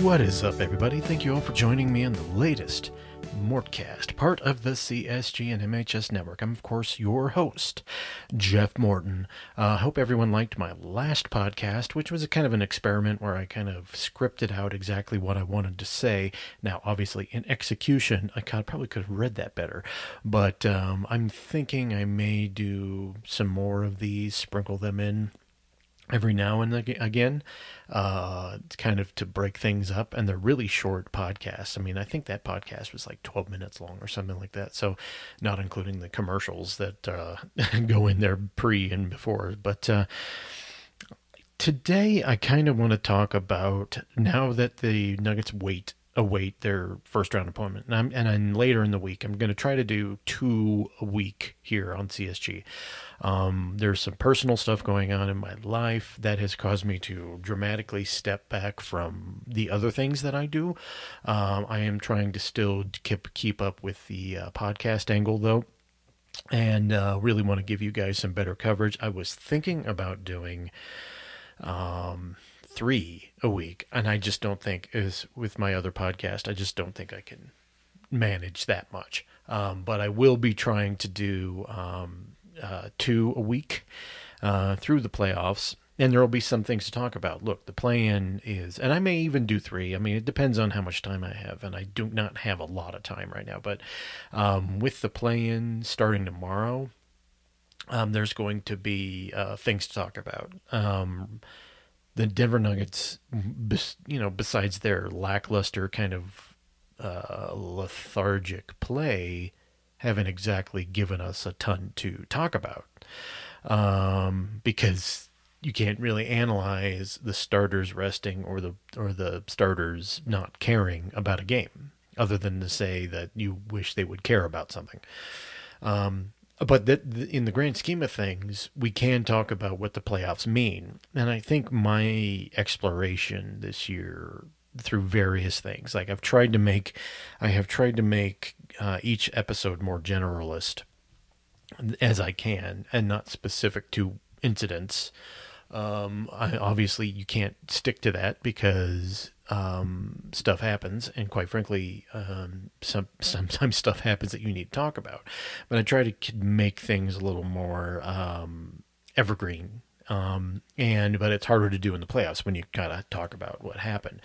What is up, everybody? Thank you all for joining me on the latest Mortcast, part of the CSG and MHS network. I'm, of course, your host, Jeff Morton. I uh, hope everyone liked my last podcast, which was a kind of an experiment where I kind of scripted out exactly what I wanted to say. Now, obviously, in execution, I probably could have read that better, but um, I'm thinking I may do some more of these, sprinkle them in every now and again, uh, kind of to break things up. And they're really short podcasts. I mean, I think that podcast was like 12 minutes long or something like that. So, not including the commercials that uh, go in there pre and before. But uh, today, I kind of want to talk about now that the Nuggets wait await their first round appointment, And, I'm, and later in the week, I'm going to try to do two a week here on CSG. Um, there's some personal stuff going on in my life that has caused me to dramatically step back from the other things that I do. Um, I am trying to still keep keep up with the uh, podcast angle though. And uh, really want to give you guys some better coverage. I was thinking about doing um, three a week, and I just don't think is with my other podcast. I just don't think I can manage that much. Um, but I will be trying to do um, uh, two a week uh, through the playoffs. And there will be some things to talk about. Look, the play-in is, and I may even do three. I mean, it depends on how much time I have, and I do not have a lot of time right now. But um, with the play-in starting tomorrow, um, there's going to be uh, things to talk about. Um, the Denver Nuggets, you know, besides their lackluster kind of uh, lethargic play, haven't exactly given us a ton to talk about um, because you can't really analyze the starters resting or the or the starters not caring about a game, other than to say that you wish they would care about something. Um, but that in the grand scheme of things, we can talk about what the playoffs mean, and I think my exploration this year through various things, like I've tried to make, I have tried to make uh, each episode more generalist as I can, and not specific to incidents. Um, I, obviously, you can't stick to that because um, stuff happens, and quite frankly, um, some sometimes stuff happens that you need to talk about. But I try to make things a little more um, evergreen, um, and but it's harder to do in the playoffs when you gotta talk about what happened.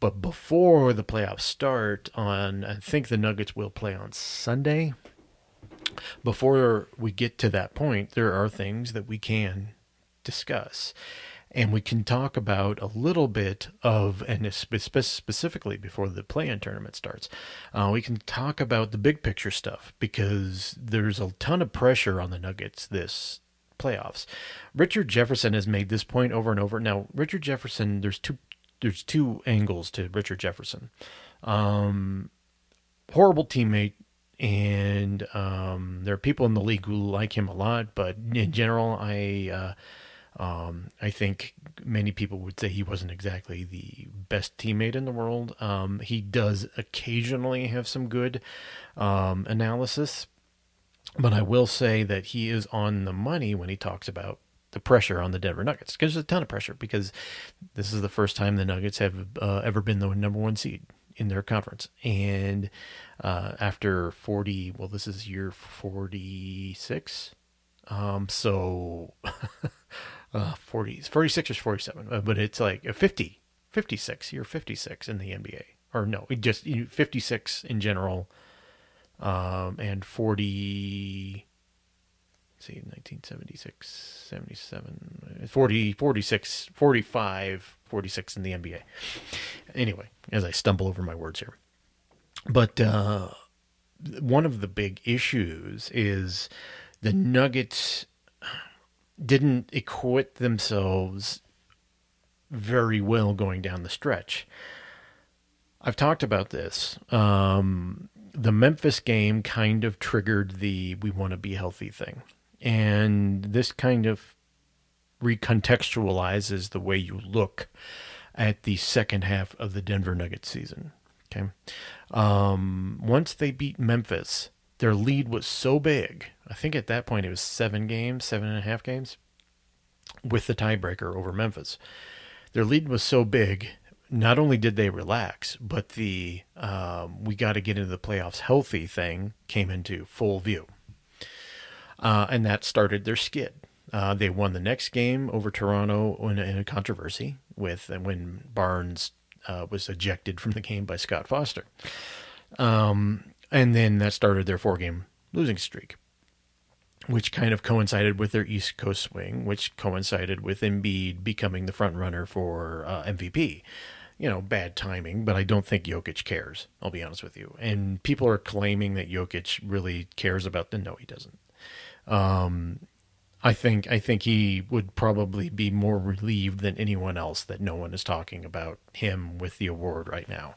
But before the playoffs start, on I think the Nuggets will play on Sunday. Before we get to that point, there are things that we can discuss and we can talk about a little bit of, and specifically before the play-in tournament starts, uh, we can talk about the big picture stuff because there's a ton of pressure on the Nuggets this playoffs. Richard Jefferson has made this point over and over. Now, Richard Jefferson, there's two there's two angles to Richard Jefferson. Um, horrible teammate, and um, there are people in the league who like him a lot, but in general, I. Uh, um, I think many people would say he wasn't exactly the best teammate in the world. Um, he does occasionally have some good um, analysis, but I will say that he is on the money when he talks about the pressure on the Denver Nuggets because there's a ton of pressure because this is the first time the Nuggets have uh, ever been the number one seed in their conference. And uh, after 40, well, this is year 46. Um, so uh, 40, 46 or 47, uh, but it's like a 50, 56. You're 56 in the NBA. Or no, just 56 in general. Um, and 40, see, 1976, 77, 40, 46, 45, 46 in the NBA. Anyway, as I stumble over my words here. But uh, one of the big issues is the Nuggets didn't equip themselves very well going down the stretch. I've talked about this. Um, the Memphis game kind of triggered the we want to be healthy thing. And this kind of recontextualizes the way you look at the second half of the Denver Nuggets season. Okay. Um, once they beat Memphis, their lead was so big. I think at that point it was seven games, seven and a half games, with the tiebreaker over Memphis. Their lead was so big not only did they relax, but the um, we got to get into the playoffs healthy thing came into full view. Uh, and that started their skid. Uh, they won the next game over Toronto in a, in a controversy with when Barnes uh, was ejected from the game by Scott Foster. Um, and then that started their four game losing streak, which kind of coincided with their East Coast swing, which coincided with Embiid becoming the front runner for uh, MVP. You know, bad timing, but I don't think Jokic cares. I'll be honest with you. And people are claiming that Jokic really cares about the. No, he doesn't. Um, I think I think he would probably be more relieved than anyone else that no one is talking about him with the award right now,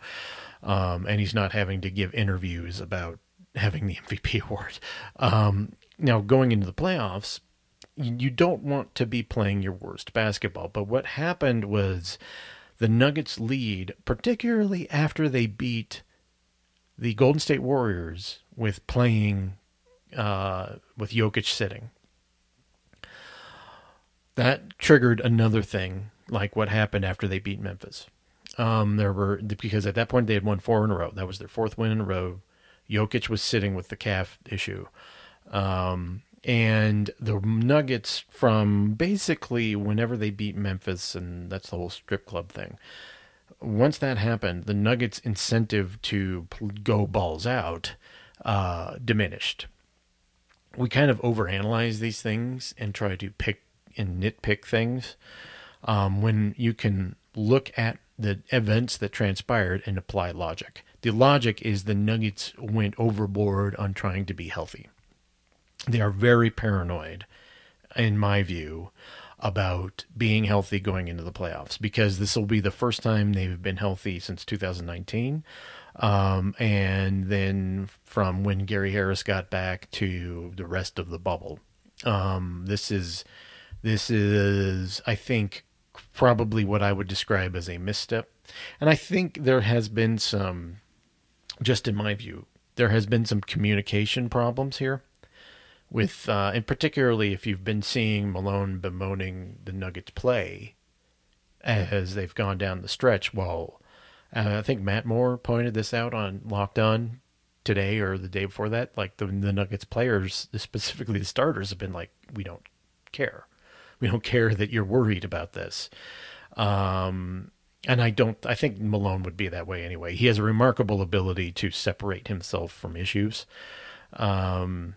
um, and he's not having to give interviews about having the MVP award. Um, now going into the playoffs, you, you don't want to be playing your worst basketball, but what happened was the Nuggets lead, particularly after they beat the Golden State Warriors with playing uh, with Jokic sitting that triggered another thing, like what happened after they beat Memphis. Um, there were because at that point they had won four in a row. That was their fourth win in a row. Jokic was sitting with the calf issue. Um, and the Nuggets from basically whenever they beat Memphis, and that's the whole strip club thing. Once that happened, the Nuggets' incentive to go balls out uh, diminished. We kind of overanalyze these things and try to pick and nitpick things um, when you can look at the events that transpired and apply logic. The logic is the Nuggets went overboard on trying to be healthy. They are very paranoid, in my view, about being healthy going into the playoffs because this will be the first time they've been healthy since 2019. Um, and then from when Gary Harris got back to the rest of the bubble. Um, this is this is, I think, probably what I would describe as a misstep. And I think there has been some, just in my view, there has been some communication problems here. With, uh, and particularly if you've been seeing Malone bemoaning the Nuggets play as they've gone down the stretch. Well, uh, I think Matt Moore pointed this out on Locked On today or the day before that. Like the, the Nuggets players, specifically the starters, have been like, we don't care we don't care that you're worried about this. Um, and I don't. I think Malone would be that way anyway. He has a remarkable ability to separate himself from issues, um,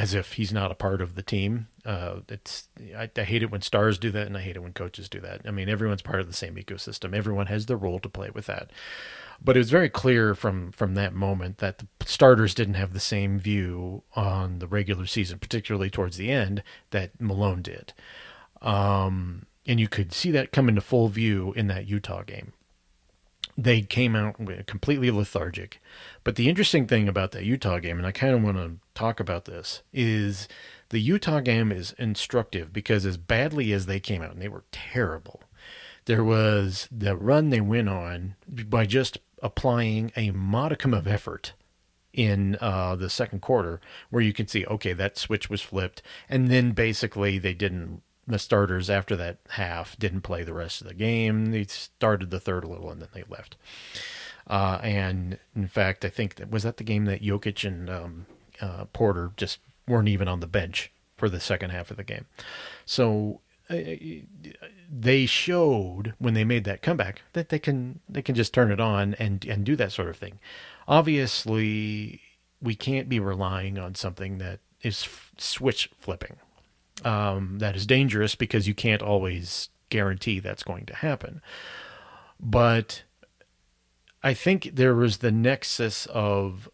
as if he's not a part of the team. Uh, it's I, I, hate it when stars do that, and I hate it when coaches do that. I mean, everyone's part of the same ecosystem. Everyone has their role to play with that. But it was very clear from from that moment that the starters didn't have the same view on the regular season, particularly towards the end, that Malone did. Um, and you could see that come into full view in that Utah game. They came out completely lethargic. But the interesting thing about that Utah game, and I kind of want to talk about this, is the Utah game is instructive because as badly as they came out, and they were terrible, there was the run they went on by just applying a modicum of effort in uh, the second quarter, where you can see, okay, that switch was flipped, and then basically they didn't the starters after that half didn't play the rest of the game. They started the third a little and then they left. Uh, and in fact, I think that was that the game that Jokic and um, uh, Porter just weren't even on the bench for the second half of the game. So uh, they showed when they made that comeback that they can they can just turn it on and and do that sort of thing. Obviously, we can't be relying on something that is f- switch flipping um, that is dangerous because you can't always guarantee that's going to happen. But I think there was the nexus of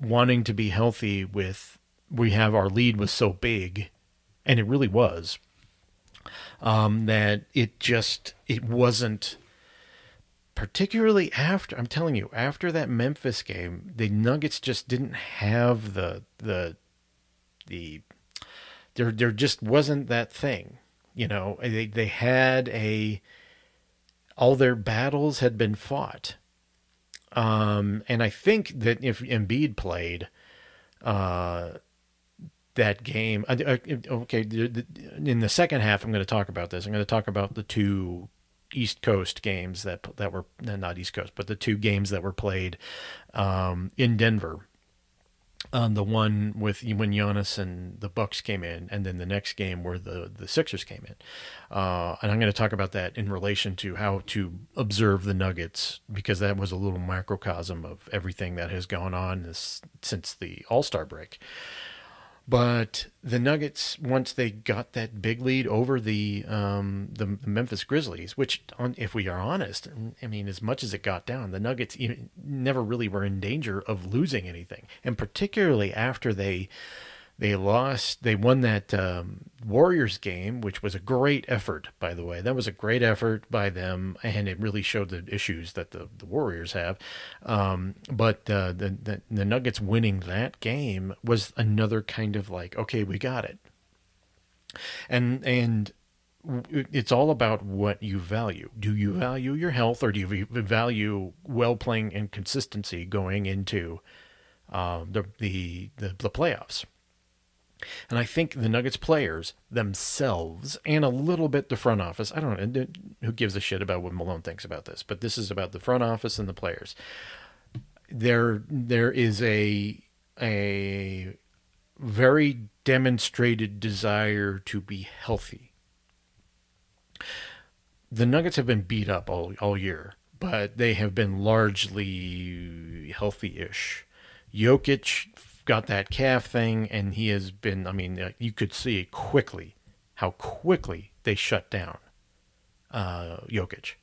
wanting to be healthy with we have our lead was so big and it really was um, that it just it wasn't particularly after I'm telling you after that Memphis game the Nuggets just didn't have the the the there there just wasn't that thing. You know, they they had a all their battles had been fought. Um, and I think that if Embiid played uh, that game, okay, in the second half, I'm going to talk about this. I'm going to talk about the two East Coast games that that were not East Coast, but the two games that were played um, in Denver. Um, the one with when Giannis and the Bucks came in, and then the next game where the the Sixers came in, uh, and I'm going to talk about that in relation to how to observe the Nuggets because that was a little microcosm of everything that has gone on this, since the All Star break. But the Nuggets, once they got that big lead over the um, the, Memphis Grizzlies, which, on, if we are honest, I mean, as much as it got down, the Nuggets never really were in danger of losing anything, and particularly after they they lost. They won that um, Warriors game, which was a great effort, by the way. That was a great effort by them, and it really showed the issues that the, the Warriors have. Um, but uh, the, the the Nuggets winning that game was another kind of like, okay, we got it. And and it's all about what you value. Do you value your health, or do you value well playing and consistency going into uh, the, the the the playoffs? And I think the Nuggets players themselves, and a little bit the front office, I don't know who gives a shit about what Malone thinks about this, but this is about the front office and the players. There, there is a a very demonstrated desire to be healthy. The Nuggets have been beat up all all year, but they have been largely healthy-ish. Jokic got that calf thing, and he has been. I mean, you could see quickly how quickly they shut down uh, Jokic.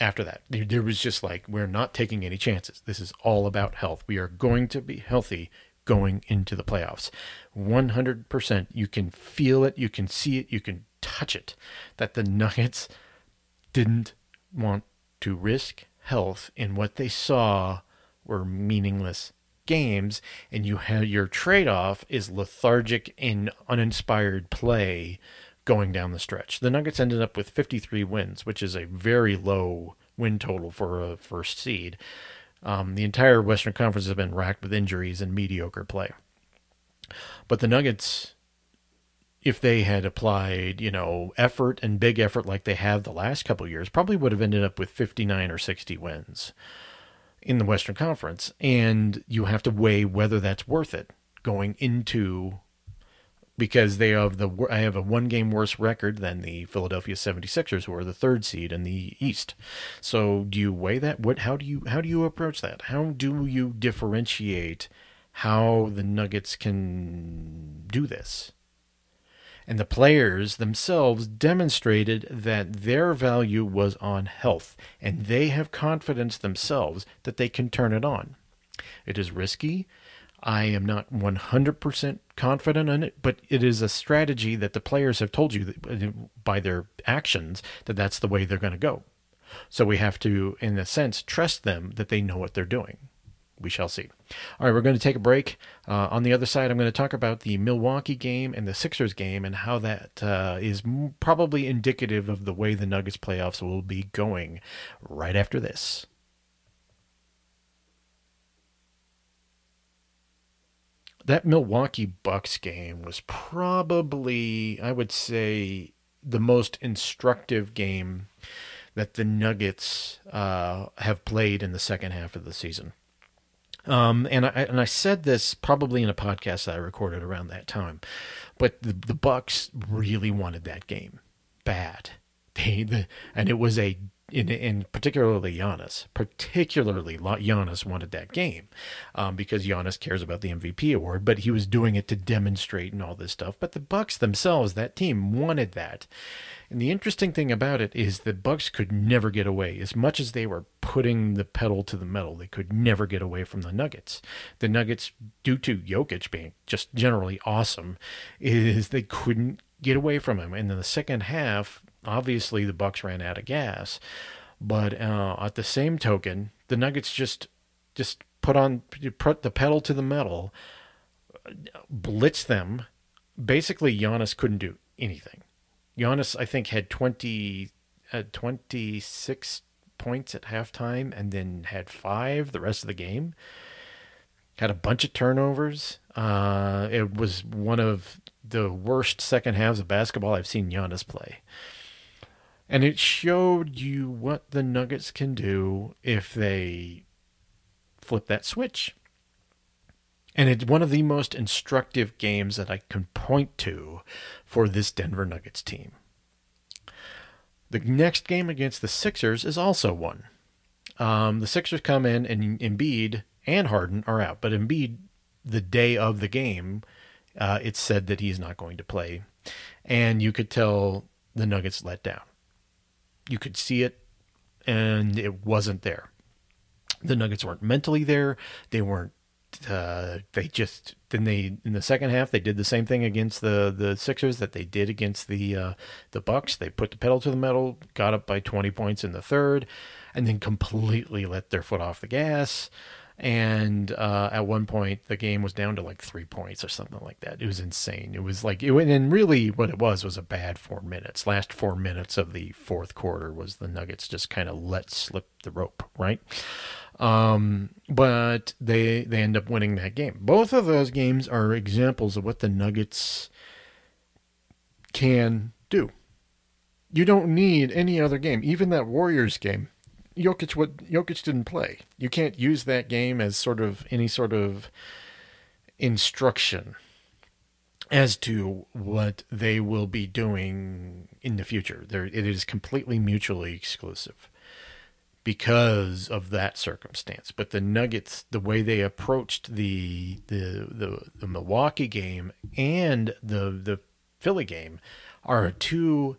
After that, there was just like we're not taking any chances. This is all about health. We are going to be healthy going into the playoffs. 100%. You can feel it, you can see it, you can touch it. That the Nuggets didn't want to risk health in what they saw were meaningless games, and you have your trade off is lethargic and uninspired play going down the stretch. The Nuggets ended up with 53 wins, which is a very low win total for a first seed. Um, the entire Western Conference has been racked with injuries and mediocre play. But the Nuggets, if they had applied, you know, effort and big effort like they have the last couple years, probably would have ended up with 59 or 60 wins in the Western Conference, and you have to weigh whether that's worth it going into because they have the I have a one game worse record than the Philadelphia 76ers who are the third seed in the East. So do you weigh that what how do you how do you approach that? How do you differentiate how the Nuggets can do this? And the players themselves demonstrated that their value was on health, and they have confidence themselves that they can turn it on. It is risky. I am not 100% confident in it, but it is a strategy that the players have told you that, uh, by their actions that that's the way they're going to go. So we have to, in a sense, trust them that they know what they're doing we shall see. All right, we're going to take a break. Uh, on the other side, I'm going to talk about the Milwaukee game and the Sixers game and how that uh, is probably indicative of the way the Nuggets playoffs will be going right after this. That Milwaukee Bucks game was probably, I would say, the most instructive game that the Nuggets uh, have played in the second half of the season. Um, and I and I said this probably in a podcast that I recorded around that time, but the the Bucks really wanted that game bad. They the, and it was a in, particularly Giannis, particularly Giannis wanted that game um, because Giannis cares about the MVP award, but he was doing it to demonstrate and all this stuff. But the Bucks themselves, that team, wanted that, and the interesting thing about it is the Bucks could never get away. As much as they were putting the pedal to the metal, they could never get away from the Nuggets. The Nuggets, due to Jokic being just generally awesome, is they couldn't get away from him. And in the second half, obviously the Bucks ran out of gas, but uh, at the same token, the Nuggets just just put on put the pedal to the metal, blitz them. Basically, Giannis couldn't do anything. Giannis, I think, had 20, uh, 26 points at halftime and then had five the rest of the game. Had a bunch of turnovers. Uh, it was one of the worst second halves of basketball I've seen Giannis play. And it showed you what the Nuggets can do if they flip that switch. And it's one of the most instructive games that I can point to for this Denver Nuggets team. The next game against the Sixers is also one. Um, the Sixers come in and Embiid and Harden are out, but Embiid, the day of the game, uh, it's said that he's not going to play, and you could tell the Nuggets let down. You could see it, and it wasn't there. The Nuggets weren't mentally there. They weren't. Uh, they just then they in the second half they did the same thing against the the Sixers that they did against the uh, the Bucks. They put the pedal to the metal, got up by 20 points in the third, and then completely let their foot off the gas. And uh, at one point, the game was down to like three points or something like that. It was insane. It was like, it, and really what it was was a bad four minutes. Last four minutes of the fourth quarter was the Nuggets just kind of let slip the rope, right? Um, but they they end up winning that game. Both of those games are examples of what the Nuggets can do. You don't need any other game. Even that Warriors game, Jokic what Jokic didn't play. You can't use that game as sort of any sort of instruction as to what they will be doing in the future. There, it is completely mutually exclusive because of that circumstance. But the Nuggets, the way they approached the the the, the Milwaukee game and the the Philly game, are two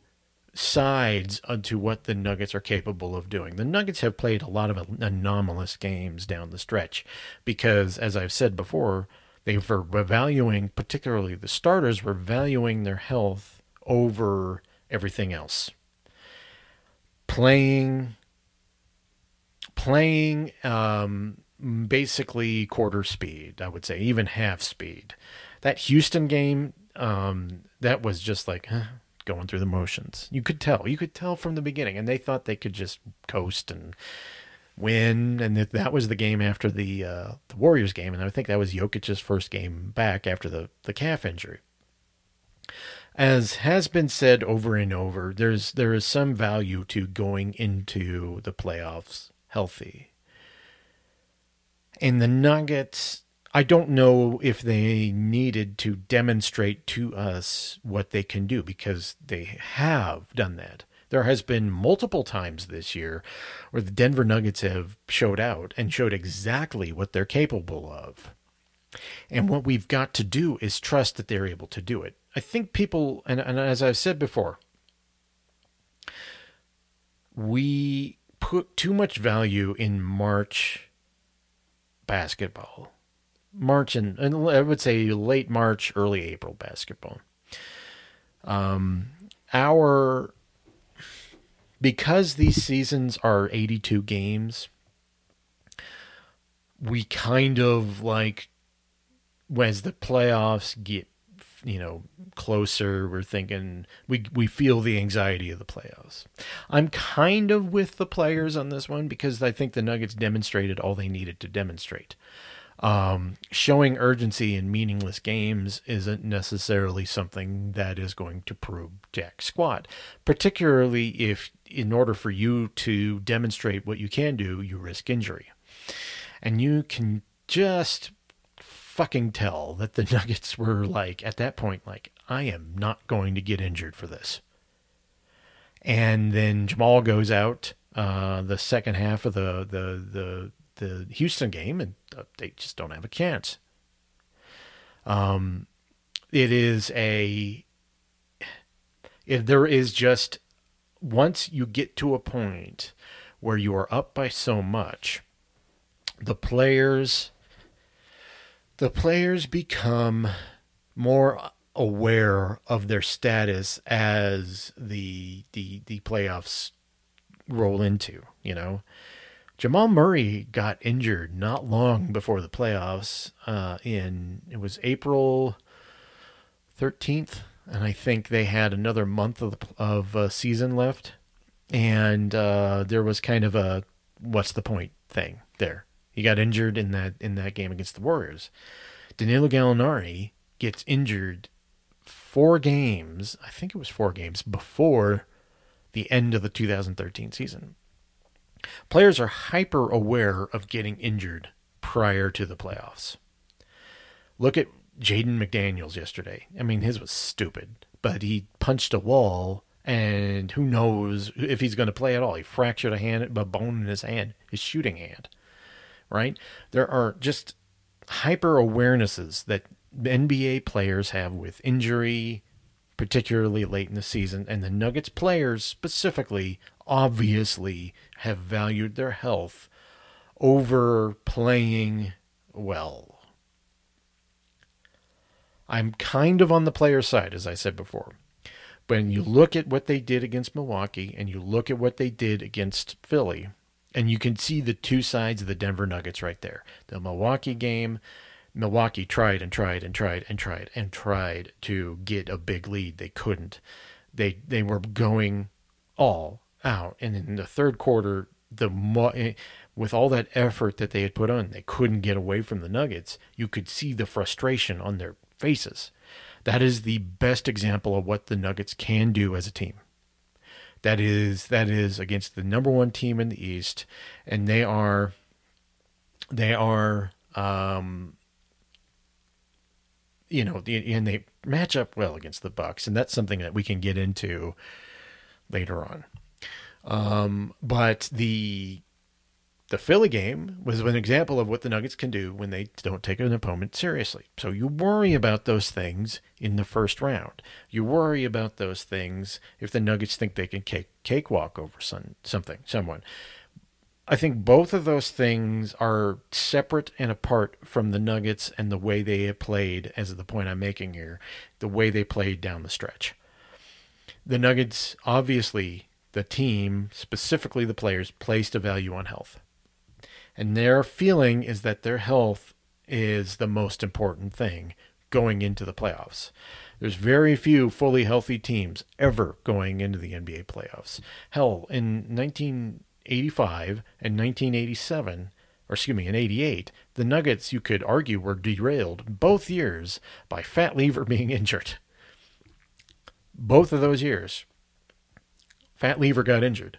sides onto what the Nuggets are capable of doing. The Nuggets have played a lot of anomalous games down the stretch because, as I've said before, they were valuing, particularly the starters, were valuing their health over everything else. Playing playing um, basically quarter speed, I would say, even half speed. That Houston game, um, that was just like huh, going through the motions. You could tell. You could tell from the beginning, and they thought they could just coast and win. And that, was the game after the uh, the Warriors game, and I think that was Jokic's first game back after the the calf injury. As has been said over and over, there's there is some value to going into the playoffs healthy. And the Nuggets, I don't know if they needed to demonstrate to us what they can do because they have done that. There has been multiple times this year where the Denver Nuggets have showed out and showed exactly what they're capable of. And what we've got to do is trust that they're able to do it. I think people, and, and as I've said before, we put too much value in March basketball. March and, and I would say late March, early April basketball. Um, our because these seasons are 82 games, we kind of like as the playoffs get you know closer we're thinking we we feel the anxiety of the playoffs i'm kind of with the players on this one because i think the nuggets demonstrated all they needed to demonstrate um, showing urgency in meaningless games isn't necessarily something that is going to prove jack squat particularly if in order for you to demonstrate what you can do you risk injury and you can just fucking tell that the Nuggets were like, at that point, like, I am not going to get injured for this. And then Jamal goes out uh, the second half of the, the, the, the Houston game, and they just don't have a chance. Um, it is a, if there is just, once you get to a point where you are up by so much, the players the players become more aware of their status as the the the playoffs roll into, you know. Jamal Murray got injured not long before the playoffs. Uh, in it was April thirteenth, and I think they had another month of of uh, season left, and uh, there was kind of a what's the point thing there. He got injured in that in that game against the Warriors. Danilo Gallinari gets injured four games. I think it was four games before the end of the 2013 season. Players are hyper aware of getting injured prior to the playoffs. Look at Jaden McDaniels yesterday. I mean, his was stupid, but he punched a wall, and who knows if he's going to play at all. He fractured a hand, a bone in his hand, his shooting hand. Right? There are just hyper awarenesses that NBA players have with injury, particularly late in the season, and the Nuggets players specifically obviously have valued their health over playing well. I'm kind of on the player side, as I said before. When you look at what they did against Milwaukee and you look at what they did against Philly, and you can see the two sides of the Denver Nuggets right there. The Milwaukee game, Milwaukee tried and tried and tried and tried and tried to get a big lead. They couldn't. They they were going all out, and in the third quarter, the mo- with all that effort that they had put on, they couldn't get away from the Nuggets. You could see the frustration on their faces. That is the best example of what the Nuggets can do as a team. That is that is against the number one team in the East, and they are they are um, you know, and they match up well against the Bucks, and that's something that we can get into later on. Um, but the the Philly game was an example of what the Nuggets can do when they don't take an opponent seriously. So you worry about those things in the first round. You worry about those things if the Nuggets think they can cake cakewalk over some, something, someone. I think both of those things are separate and apart from the Nuggets and the way they have played, as the point I'm making here, the way they played down the stretch. The Nuggets, obviously, the team, specifically the players, placed a value on health. And their feeling is that their health is the most important thing going into the playoffs. There's very few fully healthy teams ever going into the NBA playoffs. Hell, in 1985 and 1987, or excuse me, in 88, the Nuggets, you could argue, were derailed both years by Fat Lever being injured. Both of those years, Fat Lever got injured.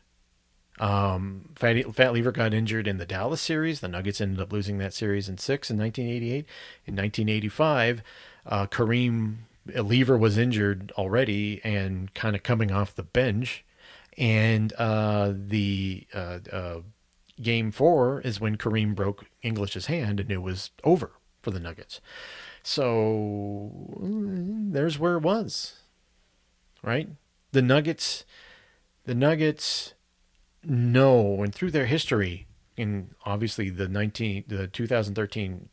Um, Fat, Fat Lever got injured in the Dallas series. The Nuggets ended up losing that series in six in 1988. In 1985, uh, Kareem Lever was injured already and kind of coming off the bench. And uh, the uh, uh, game four is when Kareem broke English's hand and it was over for the Nuggets. So there's where it was, right? The Nuggets, the Nuggets know, and through their history, and obviously the 19, the 2013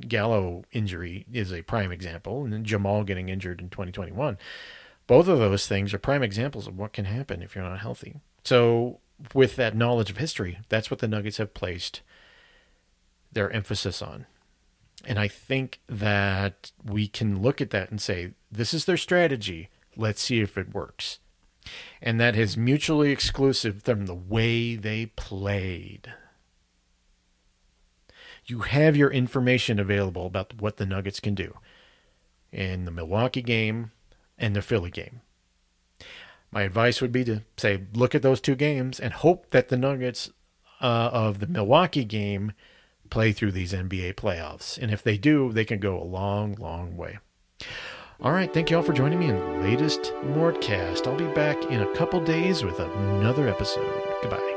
Gallo injury is a prime example, and Jamal getting injured in 2021. Both of those things are prime examples of what can happen if you're not healthy. So, with that knowledge of history, that's what the Nuggets have placed their emphasis on. And I think that we can look at that and say, this is their strategy. Let's see if it works and that is mutually exclusive from the way they played. You have your information available about what the Nuggets can do in the Milwaukee game and the Philly game. My advice would be to say, look at those two games and hope that the Nuggets uh, of the Milwaukee game play through these NBA playoffs. And if they do, they can go a long, long way. All right, thank you all for joining me in the latest Mortcast. I'll be back in a couple days with another episode. Goodbye.